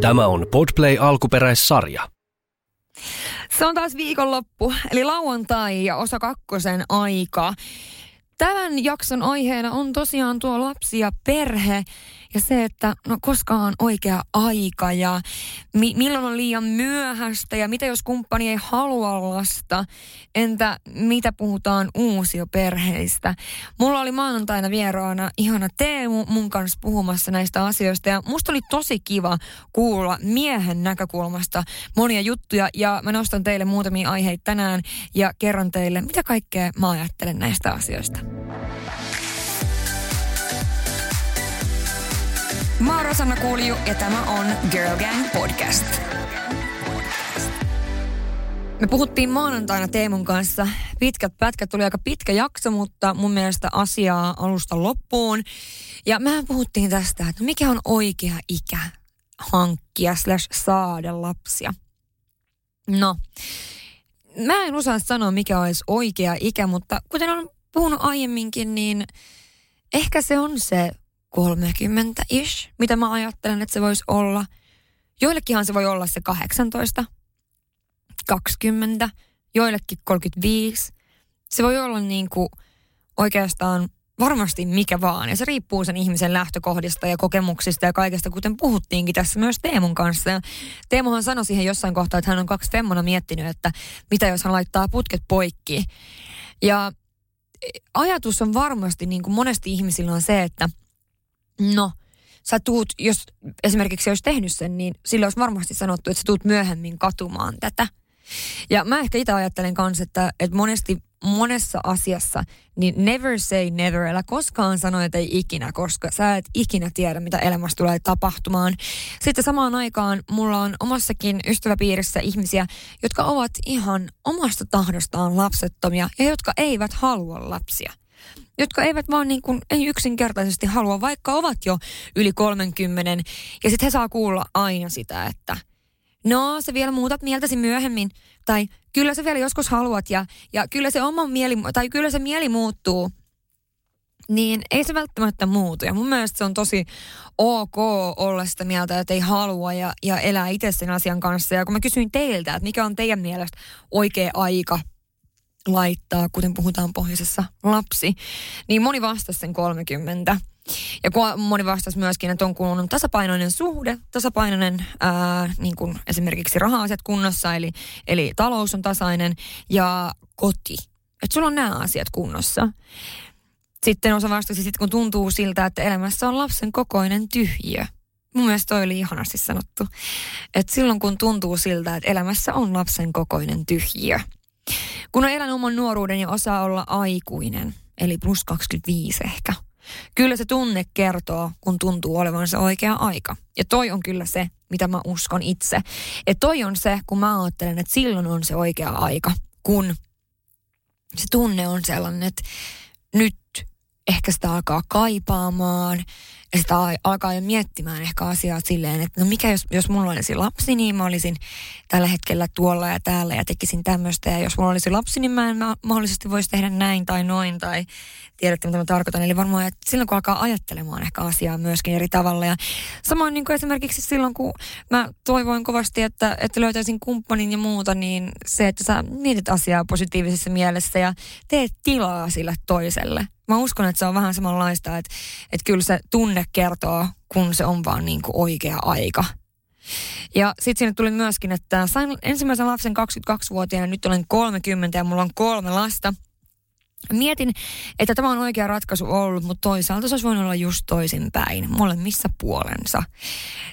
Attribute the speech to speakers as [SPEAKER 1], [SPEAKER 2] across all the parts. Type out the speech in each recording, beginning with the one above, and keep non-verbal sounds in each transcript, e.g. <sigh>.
[SPEAKER 1] Tämä on Podplay alkuperäissarja.
[SPEAKER 2] Se on taas viikonloppu, eli lauantai ja osa kakkosen aika. Tämän jakson aiheena on tosiaan tuo lapsi ja perhe ja se, että no koska on oikea aika ja mi- milloin on liian myöhäistä ja mitä jos kumppani ei halua lasta. Entä mitä puhutaan uusioperheistä. Mulla oli maanantaina vieraana ihana Teemu mun kanssa puhumassa näistä asioista ja musta oli tosi kiva kuulla miehen näkökulmasta monia juttuja ja mä nostan teille muutamia aiheita tänään ja kerron teille, mitä kaikkea mä ajattelen näistä asioista. Mä oon Rosanna Kulju ja tämä on Girl Gang Podcast. Me puhuttiin maanantaina Teemun kanssa. Pitkät pätkät tuli aika pitkä jakso, mutta mun mielestä asiaa alusta loppuun. Ja mehän puhuttiin tästä, että mikä on oikea ikä hankkia slash saada lapsia. No, mä en osaa sanoa, mikä olisi oikea ikä, mutta kuten olen puhunut aiemminkin, niin ehkä se on se 30-ish, mitä mä ajattelen, että se voisi olla. Joillekinhan se voi olla se 18, 20, joillekin 35. Se voi olla niin kuin oikeastaan varmasti mikä vaan. Ja se riippuu sen ihmisen lähtökohdista ja kokemuksista ja kaikesta, kuten puhuttiinkin tässä myös Teemun kanssa. Ja Teemuhan sanoi siihen jossain kohtaa, että hän on kaksi femmona miettinyt, että mitä jos hän laittaa putket poikki. Ja ajatus on varmasti, niin kuin monesti ihmisillä on se, että no, sä tuut, jos esimerkiksi olisi tehnyt sen, niin sillä olisi varmasti sanottu, että sä tuut myöhemmin katumaan tätä. Ja mä ehkä itse ajattelen kanssa, että, että monesti monessa asiassa, niin never say never, älä koskaan sano, että ei ikinä, koska sä et ikinä tiedä, mitä elämässä tulee tapahtumaan. Sitten samaan aikaan mulla on omassakin ystäväpiirissä ihmisiä, jotka ovat ihan omasta tahdostaan lapsettomia ja jotka eivät halua lapsia jotka eivät vaan niin kuin, ei yksinkertaisesti halua, vaikka ovat jo yli 30. Ja sitten he saa kuulla aina sitä, että no se vielä muutat mieltäsi myöhemmin. Tai kyllä sä vielä joskus haluat ja, ja kyllä se oma mieli, tai kyllä se mieli muuttuu. Niin ei se välttämättä muutu. Ja mun mielestä se on tosi ok olla sitä mieltä, että ei halua ja, ja elää itse sen asian kanssa. Ja kun mä kysyin teiltä, että mikä on teidän mielestä oikea aika laittaa, kuten puhutaan pohjoisessa, lapsi, niin moni vastasi sen 30. Ja moni vastasi myöskin, että on kuulunut tasapainoinen suhde, tasapainoinen ää, niin kuin esimerkiksi raha-asiat kunnossa, eli, eli talous on tasainen ja koti. Että sulla on nämä asiat kunnossa. Sitten osa vastasi, sit kun tuntuu siltä, että elämässä on lapsen kokoinen tyhjiö. Mun mielestä toi oli ihanasti sanottu. Että silloin kun tuntuu siltä, että elämässä on lapsen kokoinen tyhjiö – kun on elänyt oman nuoruuden ja osaa olla aikuinen, eli plus 25 ehkä. Kyllä se tunne kertoo, kun tuntuu olevan se oikea aika. Ja toi on kyllä se, mitä mä uskon itse. Ja toi on se, kun mä ajattelen, että silloin on se oikea aika, kun se tunne on sellainen, että nyt ehkä sitä alkaa kaipaamaan, ja sitä alkaa jo miettimään ehkä asiaa silleen, että no mikä jos, jos mulla olisi lapsi, niin mä olisin tällä hetkellä tuolla ja täällä ja tekisin tämmöistä. Ja jos mulla olisi lapsi, niin mä en mahdollisesti voisi tehdä näin tai noin tai tiedätte mitä mä tarkoitan. Eli varmaan, että silloin kun alkaa ajattelemaan ehkä asiaa myöskin eri tavalla. Ja samoin niin kuin esimerkiksi silloin, kun mä toivoin kovasti, että, että löytäisin kumppanin ja muuta, niin se, että sä mietit asiaa positiivisessa mielessä ja teet tilaa sille toiselle mä uskon, että se on vähän samanlaista, että, että kyllä se tunne kertoo, kun se on vaan niin kuin oikea aika. Ja sitten sinne tuli myöskin, että sain ensimmäisen lapsen 22-vuotiaana, nyt olen 30 ja mulla on kolme lasta – Mietin, että tämä on oikea ratkaisu ollut, mutta toisaalta se olisi voinut olla just toisinpäin. missä puolensa.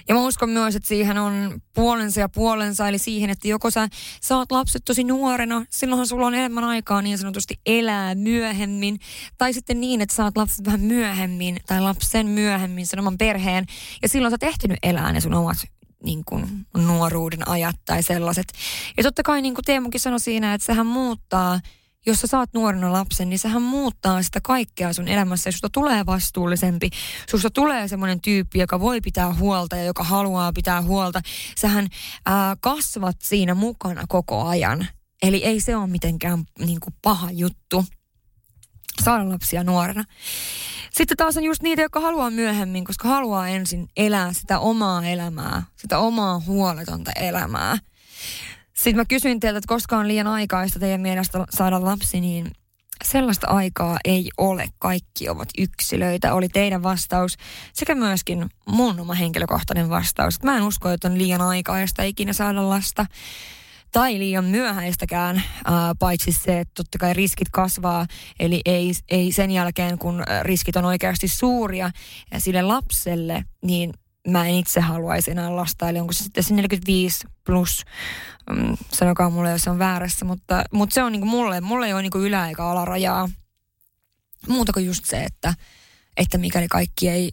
[SPEAKER 2] Ja mä uskon myös, että siihen on puolensa ja puolensa, eli siihen, että joko sä saat lapset tosi nuorena, silloinhan sulla on enemmän aikaa niin sanotusti elää myöhemmin, tai sitten niin, että saat lapset vähän myöhemmin, tai lapsen myöhemmin, sen oman perheen, ja silloin sä oot ehtinyt elää ne sun omat niin kuin nuoruuden ajat tai sellaiset. Ja totta kai niin kuin Teemukin sanoi siinä, että sehän muuttaa – jos sä saat nuorena lapsen, niin sehän muuttaa sitä kaikkea sun elämässä ja susta tulee vastuullisempi. Susta tulee semmoinen tyyppi, joka voi pitää huolta ja joka haluaa pitää huolta. Sähän ää, kasvat siinä mukana koko ajan. Eli ei se ole mitenkään niin kuin paha juttu saada lapsia nuorena. Sitten taas on just niitä, jotka haluaa myöhemmin, koska haluaa ensin elää sitä omaa elämää, sitä omaa huoletonta elämää. Sitten mä kysyin teiltä, että koska on liian aikaista teidän mielestä saada lapsi, niin sellaista aikaa ei ole. Kaikki ovat yksilöitä, oli teidän vastaus sekä myöskin mun oma henkilökohtainen vastaus. Mä en usko, että on liian aikaista ikinä saada lasta tai liian myöhäistäkään, paitsi se, että totta kai riskit kasvaa, eli ei, ei sen jälkeen, kun riskit on oikeasti suuria sille lapselle, niin mä en itse haluaisi enää lasta, eli onko se sitten se 45 plus, um, sanokaa mulle, jos se on väärässä, mutta, mutta se on niin kuin mulle, mulle ei ole niin kuin ylä- eikä alarajaa. Muuta kuin just se, että, että mikäli kaikki ei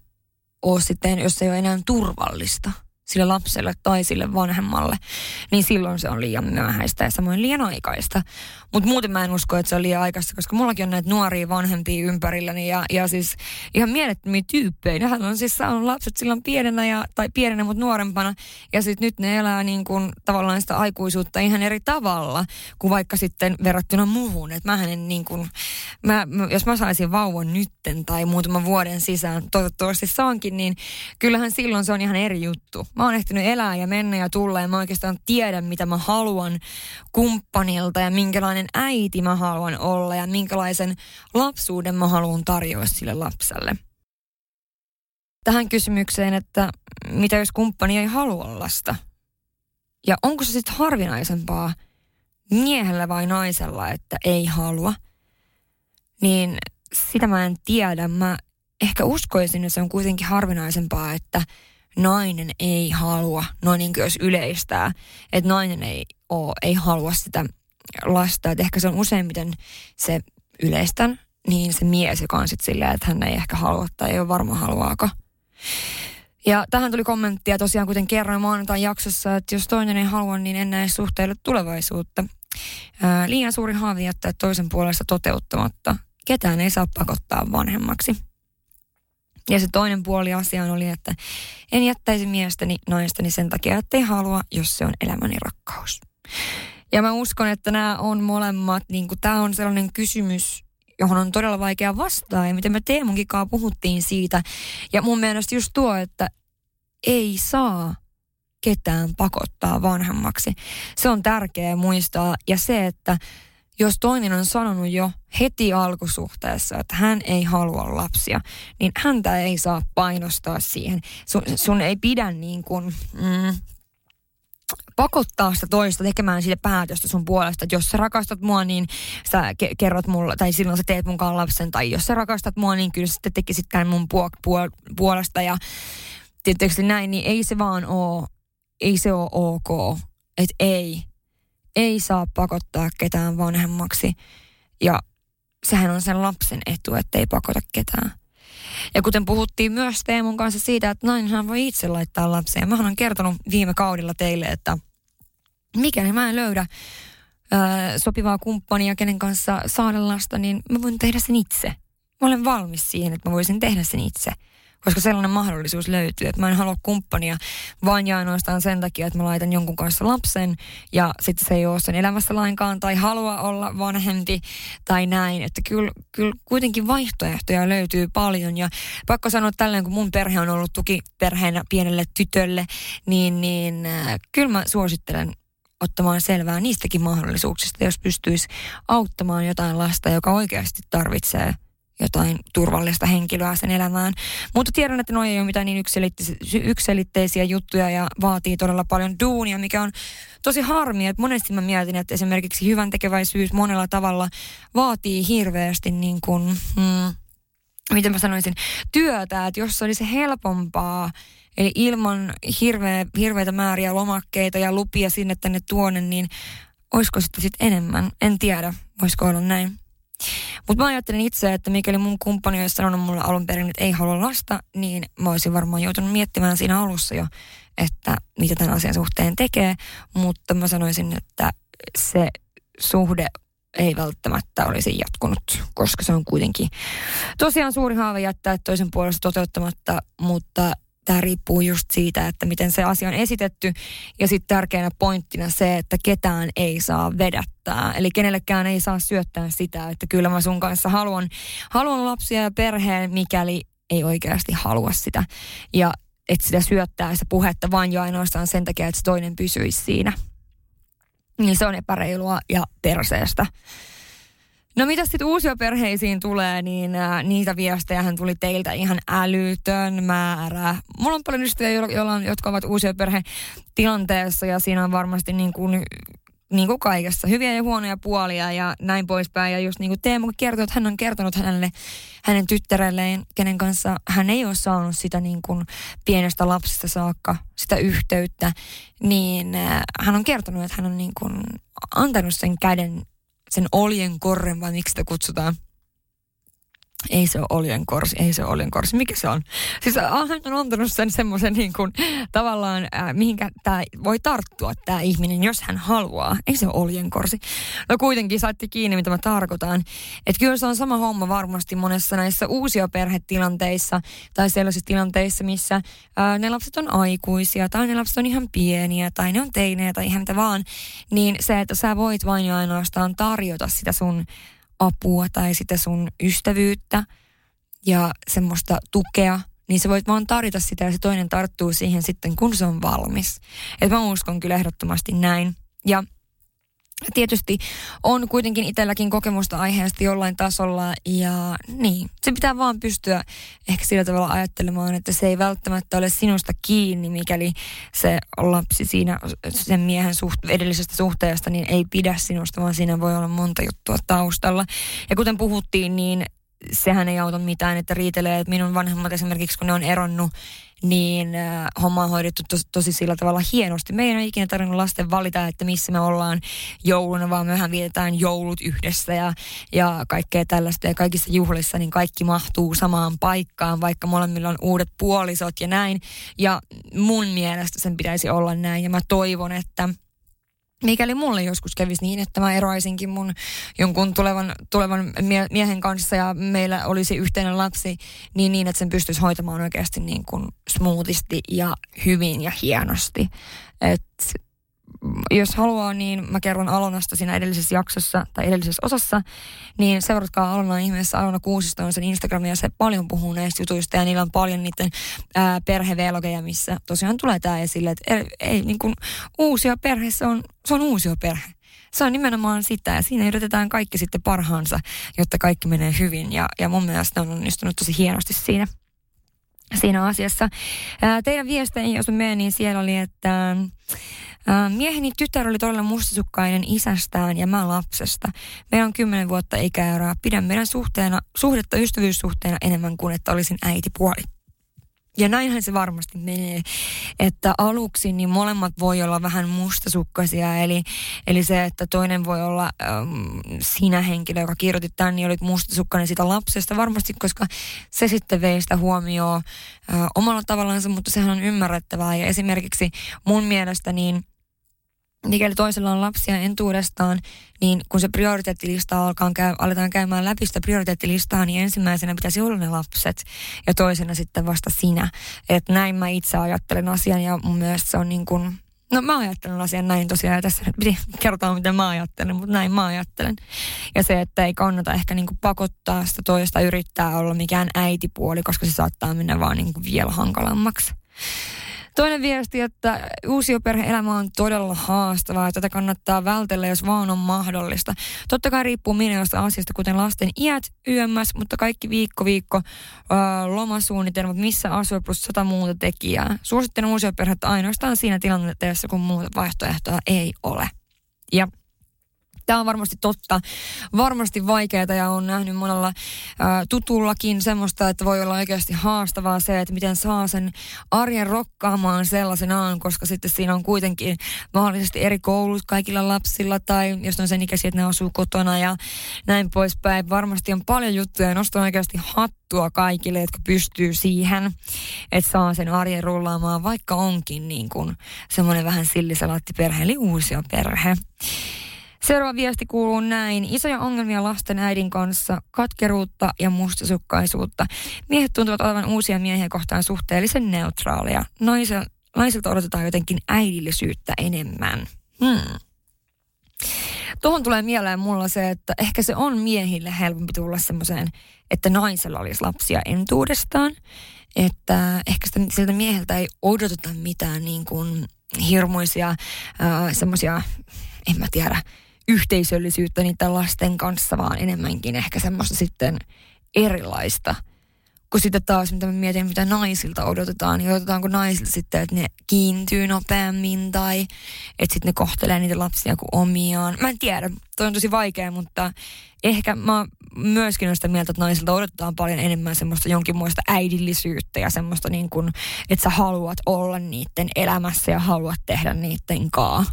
[SPEAKER 2] ole sitten, jos se ei ole enää turvallista – sille lapselle tai sille vanhemmalle, niin silloin se on liian myöhäistä ja samoin liian aikaista. Mutta muuten mä en usko, että se on liian aikaista, koska mullakin on näitä nuoria vanhempia ympärilläni ja, ja siis ihan mielettömiä tyyppejä. Hän on siis saanut lapset silloin pienenä ja, tai pienenä, mutta nuorempana ja sitten nyt ne elää niin kuin tavallaan sitä aikuisuutta ihan eri tavalla kuin vaikka sitten verrattuna muuhun. Että mä en niin kuin, mä, jos mä saisin vauvan nytten tai muutaman vuoden sisään, toivottavasti saankin, niin kyllähän silloin se on ihan eri juttu mä oon ehtinyt elää ja mennä ja tulla ja mä oikeastaan tiedän, mitä mä haluan kumppanilta ja minkälainen äiti mä haluan olla ja minkälaisen lapsuuden mä haluan tarjoa sille lapselle. Tähän kysymykseen, että mitä jos kumppani ei halua lasta? Ja onko se sitten harvinaisempaa miehellä vai naisella, että ei halua? Niin sitä mä en tiedä. Mä ehkä uskoisin, että se on kuitenkin harvinaisempaa, että – nainen ei halua, noin niin jos yleistää, että nainen ei, oo, ei halua sitä lasta. Että ehkä se on useimmiten se yleistän, niin se mies, joka on sitten silleen, että hän ei ehkä halua tai ei ole varma haluaako. Ja tähän tuli kommenttia tosiaan, kuten kerroin maanantain jaksossa, että jos toinen ei halua, niin en näe suhteille tulevaisuutta. Ää, liian suuri haavi jättää toisen puolesta toteuttamatta. Ketään ei saa pakottaa vanhemmaksi. Ja se toinen puoli asiaan oli, että en jättäisi miestäni naistani sen takia, että ei halua, jos se on elämäni rakkaus. Ja mä uskon, että nämä on molemmat, niin tämä on sellainen kysymys, johon on todella vaikea vastaa. Ja miten me Teemunkin kanssa puhuttiin siitä. Ja mun mielestä just tuo, että ei saa ketään pakottaa vanhemmaksi. Se on tärkeää muistaa. Ja se, että jos toinen on sanonut jo heti alkusuhteessa, että hän ei halua lapsia, niin häntä ei saa painostaa siihen. Sun, sun ei pidä niin kuin, mm, pakottaa sitä toista tekemään siitä päätöstä sun puolesta. Että jos sä rakastat mua, niin sä ke- kerrot mulle, tai silloin sä teet mukaan lapsen. Tai jos sä rakastat mua, niin kyllä sitten tekisit tämän mun puol- puol- puolesta. Ja tietysti näin, niin ei se vaan oo, ei se ole ok. Että ei, ei saa pakottaa ketään vanhemmaksi. Ja sehän on sen lapsen etu, että ei pakota ketään. Ja kuten puhuttiin myös Teemun kanssa siitä, että nainenhan voi itse laittaa lapsia. Mä olen kertonut viime kaudella teille, että mikäli mä en löydä ää, sopivaa kumppania, kenen kanssa saada lasta, niin mä voin tehdä sen itse. Mä olen valmis siihen, että mä voisin tehdä sen itse koska sellainen mahdollisuus löytyy. Että mä en halua kumppania vain ja ainoastaan sen takia, että mä laitan jonkun kanssa lapsen ja sitten se ei ole sen elämässä lainkaan tai halua olla vanhempi tai näin. Että kyllä, kyllä kuitenkin vaihtoehtoja löytyy paljon ja pakko sanoa tälleen, kun mun perhe on ollut tukiperheenä pienelle tytölle, niin, niin äh, kyllä mä suosittelen ottamaan selvää niistäkin mahdollisuuksista, jos pystyisi auttamaan jotain lasta, joka oikeasti tarvitsee jotain turvallista henkilöä sen elämään. Mutta tiedän, että nuo ei ole mitään niin yksilitteisiä juttuja ja vaatii todella paljon duunia, mikä on tosi harmi. Että monesti mä mietin, että esimerkiksi hyvän tekeväisyys monella tavalla vaatii hirveästi niin kuin, hmm, miten mä sanoisin, työtä, että jos se olisi helpompaa, eli ilman hirveä, hirveitä määriä lomakkeita ja lupia sinne tänne tuonne, niin olisiko sitten sit enemmän? En tiedä, voisiko olla näin. Mutta mä ajattelen itse, että mikäli mun kumppani olisi sanonut mulle alun perin, että ei halua lasta, niin mä olisin varmaan joutunut miettimään siinä alussa jo, että mitä tämän asian suhteen tekee. Mutta mä sanoisin, että se suhde ei välttämättä olisi jatkunut, koska se on kuitenkin tosiaan suuri haave jättää toisen puolesta toteuttamatta, mutta tämä riippuu just siitä, että miten se asia on esitetty. Ja sitten tärkeänä pointtina se, että ketään ei saa vedättää. Eli kenellekään ei saa syöttää sitä, että kyllä mä sun kanssa haluan, haluan lapsia ja perheen, mikäli ei oikeasti halua sitä. Ja että sitä syöttää sitä puhetta vain jo ainoastaan sen takia, että se toinen pysyisi siinä. Niin se on epäreilua ja perseestä. No mitä sitten uusia perheisiin tulee, niin äh, niitä viestejähän tuli teiltä ihan älytön määrä. Mulla on paljon ystäviä, joilla on, jotka ovat uusia perhetilanteessa ja siinä on varmasti niin kuin niin kuin kaikessa, hyviä ja huonoja puolia ja näin poispäin. Ja just niin kuin Teemu kertoi, että hän on kertonut hänelle, hänen tyttärelleen, kenen kanssa hän ei ole saanut sitä niin kuin pienestä lapsesta saakka, sitä yhteyttä, niin äh, hän on kertonut, että hän on niin kuin antanut sen käden sen oljen korren, vai miksi sitä kutsutaan? Ei se ole oljenkorsi, ei se ole oljenkorsi. Mikä se on? Siis hän on antanut sen semmoisen niin kuin, tavallaan, äh, mihinkä tämä voi tarttua tämä ihminen, jos hän haluaa. Ei se ole oljenkorsi. No kuitenkin saitte kiinni, mitä mä tarkoitan. Että kyllä se on sama homma varmasti monessa näissä uusia perhetilanteissa tai sellaisissa tilanteissa, missä äh, ne lapset on aikuisia tai ne lapset on ihan pieniä tai ne on teinejä tai ihan mitä vaan. Niin se, että sä voit vain ja ainoastaan tarjota sitä sun apua tai sitä sun ystävyyttä ja semmoista tukea, niin sä voit vaan tarjota sitä ja se toinen tarttuu siihen sitten, kun se on valmis. Et mä uskon kyllä ehdottomasti näin. Ja tietysti on kuitenkin itselläkin kokemusta aiheesta jollain tasolla ja niin, se pitää vaan pystyä ehkä sillä tavalla ajattelemaan, että se ei välttämättä ole sinusta kiinni, mikäli se lapsi siinä sen miehen suht, edellisestä suhteesta niin ei pidä sinusta, vaan siinä voi olla monta juttua taustalla. Ja kuten puhuttiin, niin sehän ei auta mitään, että riitelee, että minun vanhemmat esimerkiksi, kun ne on eronnut, niin äh, homma on hoidettu tos, tosi sillä tavalla hienosti. Meidän ei ikinä tarvinnut lasten valita, että missä me ollaan jouluna, vaan mehän vietetään joulut yhdessä ja, ja kaikkea tällaista. Ja kaikissa juhlissa niin kaikki mahtuu samaan paikkaan, vaikka molemmilla on uudet puolisot ja näin. Ja mun mielestä sen pitäisi olla näin ja mä toivon, että – mikäli mulle joskus kävisi niin, että mä eroaisinkin mun jonkun tulevan, tulevan mie- miehen kanssa ja meillä olisi yhteinen lapsi, niin niin, että sen pystyisi hoitamaan oikeasti niin kuin smoothisti ja hyvin ja hienosti. Et jos haluaa, niin mä kerron Alonasta siinä edellisessä jaksossa tai edellisessä osassa, niin seuratkaa Alona ihmeessä. Alona Kuusisto on sen Instagram ja se paljon puhuu näistä jutuista ja niillä on paljon niiden ää, perhevelogeja, missä tosiaan tulee tämä esille, että ei, ei niin kuin uusia perhe, se on, se on uusia perhe. Se on nimenomaan sitä ja siinä yritetään kaikki sitten parhaansa, jotta kaikki menee hyvin ja, ja mun mielestä on onnistunut tosi hienosti siinä siinä asiassa. Teidän viestejä, jos me niin siellä oli, että Mieheni tytär oli todella mustasukkainen isästään ja mä lapsesta. Meillä on kymmenen vuotta ikäeroa. Pidän meidän suhteena, suhdetta ystävyyssuhteena enemmän kuin että olisin äitipuoli. Ja näinhän se varmasti menee, että aluksi niin molemmat voi olla vähän mustasukkaisia, eli, eli se, että toinen voi olla ähm, sinä henkilö, joka kirjoitit tämän, niin olit mustasukkainen sitä lapsesta varmasti, koska se sitten vei sitä huomioon äh, omalla tavallaan, mutta sehän on ymmärrettävää. Ja esimerkiksi mun mielestä niin mikäli toisella on lapsia entuudestaan, niin kun se prioriteettilista alkaa käy, aletaan käymään läpi sitä prioriteettilistaa, niin ensimmäisenä pitäisi olla ne lapset ja toisena sitten vasta sinä. Että näin mä itse ajattelen asian ja mun mielestä se on niin kuin, no mä ajattelen asian näin tosiaan ja tässä <laughs> piti kertoa miten mä ajattelen, mutta näin mä ajattelen. Ja se, että ei kannata ehkä niin kuin pakottaa sitä toista yrittää olla mikään äitipuoli, koska se saattaa mennä vaan niin kuin vielä hankalammaksi. Toinen viesti, että uusioperhe-elämä on todella haastavaa ja tätä kannattaa vältellä, jos vaan on mahdollista. Totta kai riippuu miljoonasta asiasta, kuten lasten iät, YMS, mutta kaikki viikko viikko äh, lomasuunnitelmat, missä asuu plus sata muuta tekijää. Suosittelen uusioperhettä ainoastaan siinä tilanteessa, kun muuta vaihtoehtoa ei ole. Ja Tämä on varmasti totta. Varmasti vaikeaa ja on nähnyt monella ää, tutullakin semmoista, että voi olla oikeasti haastavaa se, että miten saa sen arjen rokkaamaan sellaisenaan, koska sitten siinä on kuitenkin mahdollisesti eri koulut kaikilla lapsilla tai jos on sen ikäisiä, että ne asuu kotona ja näin poispäin. Varmasti on paljon juttuja ja nostan oikeasti hattua kaikille, jotka pystyy siihen, että saa sen arjen rullaamaan, vaikka onkin niin kuin semmoinen vähän sillisalaattiperhe, eli uusia perhe. Seuraava viesti kuuluu näin. Isoja ongelmia lasten äidin kanssa, katkeruutta ja mustasukkaisuutta. Miehet tuntuvat olevan uusia miehiä kohtaan suhteellisen neutraaleja. Naisel, naisilta odotetaan jotenkin äidillisyyttä enemmän. Hmm. Tuohon tulee mieleen mulla se, että ehkä se on miehille helpompi tulla semmoiseen, että naisella olisi lapsia entuudestaan. Että ehkä sitä, siltä mieheltä ei odoteta mitään niin kuin hirmuisia äh, semmoisia, en mä tiedä, yhteisöllisyyttä niiden lasten kanssa, vaan enemmänkin ehkä semmoista sitten erilaista – kun sitten taas, mitä mä mietin, mitä naisilta odotetaan, niin odotetaanko naisilta sitten, että ne kiintyy nopeammin tai että sitten ne kohtelee niitä lapsia kuin omiaan. Mä en tiedä, toi on tosi vaikea, mutta ehkä mä myöskin olen sitä mieltä, että naisilta odotetaan paljon enemmän semmoista jonkinmoista äidillisyyttä ja semmoista niin kuin, että sä haluat olla niiden elämässä ja haluat tehdä niiden kaa.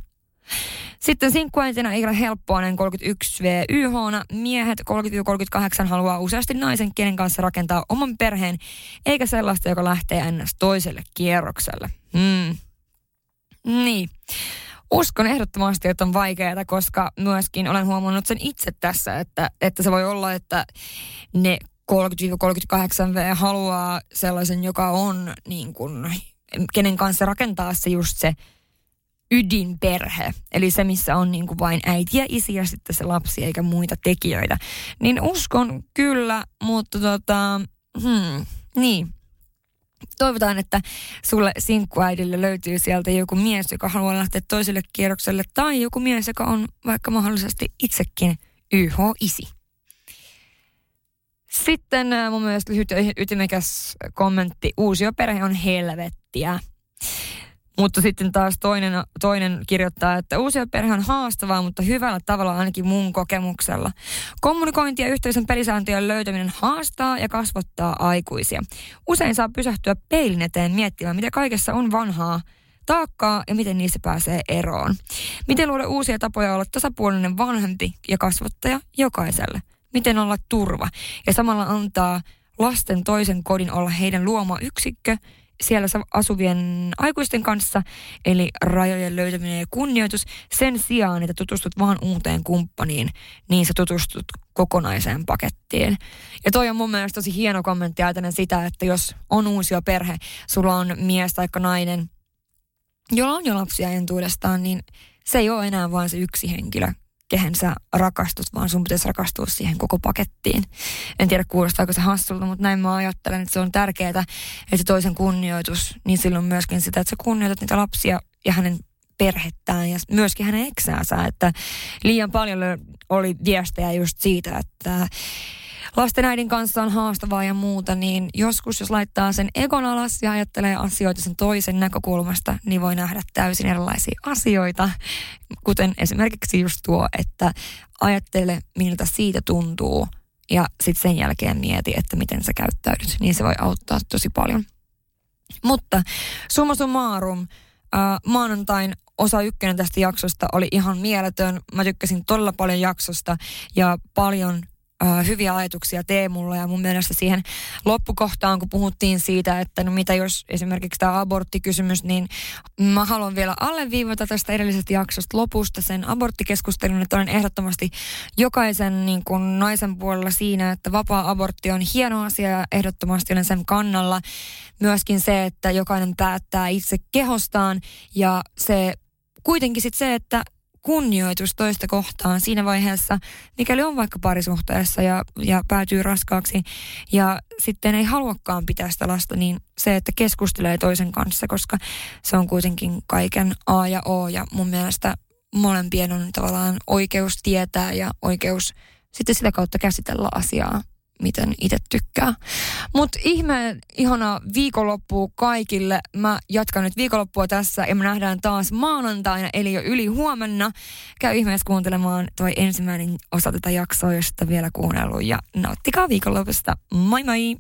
[SPEAKER 2] Sitten sinkkuäitinä ei ole helppoa näin 31 VYH. Miehet 30-38 haluaa useasti naisen, kenen kanssa rakentaa oman perheen, eikä sellaista, joka lähtee ns. toiselle kierrokselle. Hmm. Niin. Uskon ehdottomasti, että on vaikeaa, koska myöskin olen huomannut sen itse tässä, että, että se voi olla, että ne 30-38V haluaa sellaisen, joka on niin kuin, kenen kanssa rakentaa se just se ydinperhe, eli se, missä on niin kuin vain äiti ja isi ja sitten se lapsi eikä muita tekijöitä. Niin uskon kyllä, mutta tota, hmm, niin. Toivotaan, että sulle sinkkuäidille löytyy sieltä joku mies, joka haluaa lähteä toiselle kierrokselle, tai joku mies, joka on vaikka mahdollisesti itsekin YH-isi. Sitten äh, mun mielestä lyhyt ytimekäs kommentti. Uusioperhe on helvettiä. Mutta sitten taas toinen, toinen kirjoittaa, että uusia perhe on haastavaa, mutta hyvällä tavalla ainakin mun kokemuksella. Kommunikointi ja yhteisön pelisääntöjen löytäminen haastaa ja kasvattaa aikuisia. Usein saa pysähtyä peilin eteen miettimään, mitä kaikessa on vanhaa taakkaa ja miten niistä pääsee eroon. Miten luoda uusia tapoja olla tasapuolinen vanhempi ja kasvattaja jokaiselle. Miten olla turva ja samalla antaa lasten toisen kodin olla heidän luoma yksikkö – siellä asuvien aikuisten kanssa, eli rajojen löytäminen ja kunnioitus, sen sijaan, että tutustut vaan uuteen kumppaniin, niin sä tutustut kokonaiseen pakettiin. Ja toi on mun mielestä tosi hieno kommentti ajatellen sitä, että jos on uusi perhe, sulla on mies tai nainen, jolla on jo lapsia entuudestaan, niin se ei ole enää vain se yksi henkilö, kehen sä rakastut, vaan sun pitäisi rakastua siihen koko pakettiin. En tiedä kuulostaako se hassulta, mutta näin mä ajattelen, että se on tärkeää, että se toisen kunnioitus, niin silloin myöskin sitä, että sä kunnioitat niitä lapsia ja hänen perhettään ja myöskin hänen eksäänsä, että liian paljon oli viestejä just siitä, että lasten äidin kanssa on haastavaa ja muuta, niin joskus jos laittaa sen egon alas ja ajattelee asioita sen toisen näkökulmasta, niin voi nähdä täysin erilaisia asioita. Kuten esimerkiksi just tuo, että ajattele miltä siitä tuntuu ja sitten sen jälkeen mieti, että miten sä käyttäydyt, niin se voi auttaa tosi paljon. Mutta summa summarum, äh, maanantain osa ykkönen tästä jaksosta oli ihan mieletön. Mä tykkäsin todella paljon jaksosta ja paljon hyviä ajatuksia Teemulla ja mun mielestä siihen loppukohtaan, kun puhuttiin siitä, että no mitä jos esimerkiksi tämä aborttikysymys, niin mä haluan vielä alleviivata tästä edellisestä jaksosta lopusta sen aborttikeskustelun, että olen ehdottomasti jokaisen niin kuin naisen puolella siinä, että vapaa-abortti on hieno asia ja ehdottomasti olen sen kannalla. Myöskin se, että jokainen päättää itse kehostaan ja se kuitenkin sitten se, että kunnioitus toista kohtaan siinä vaiheessa, mikäli on vaikka parisuhteessa ja, ja päätyy raskaaksi. Ja sitten ei haluakaan pitää sitä lasta, niin se, että keskustelee toisen kanssa, koska se on kuitenkin kaiken A ja O ja mun mielestä molempien on tavallaan oikeus tietää ja oikeus sitten sitä kautta käsitellä asiaa miten itse tykkää. Mutta ihme, ihana viikonloppu kaikille. Mä jatkan nyt viikonloppua tässä ja me nähdään taas maanantaina, eli jo yli huomenna. Käy ihmeessä kuuntelemaan toi ensimmäinen osa tätä jaksoa, josta vielä kuunnellut ja nauttikaa viikonlopusta. Moi moi!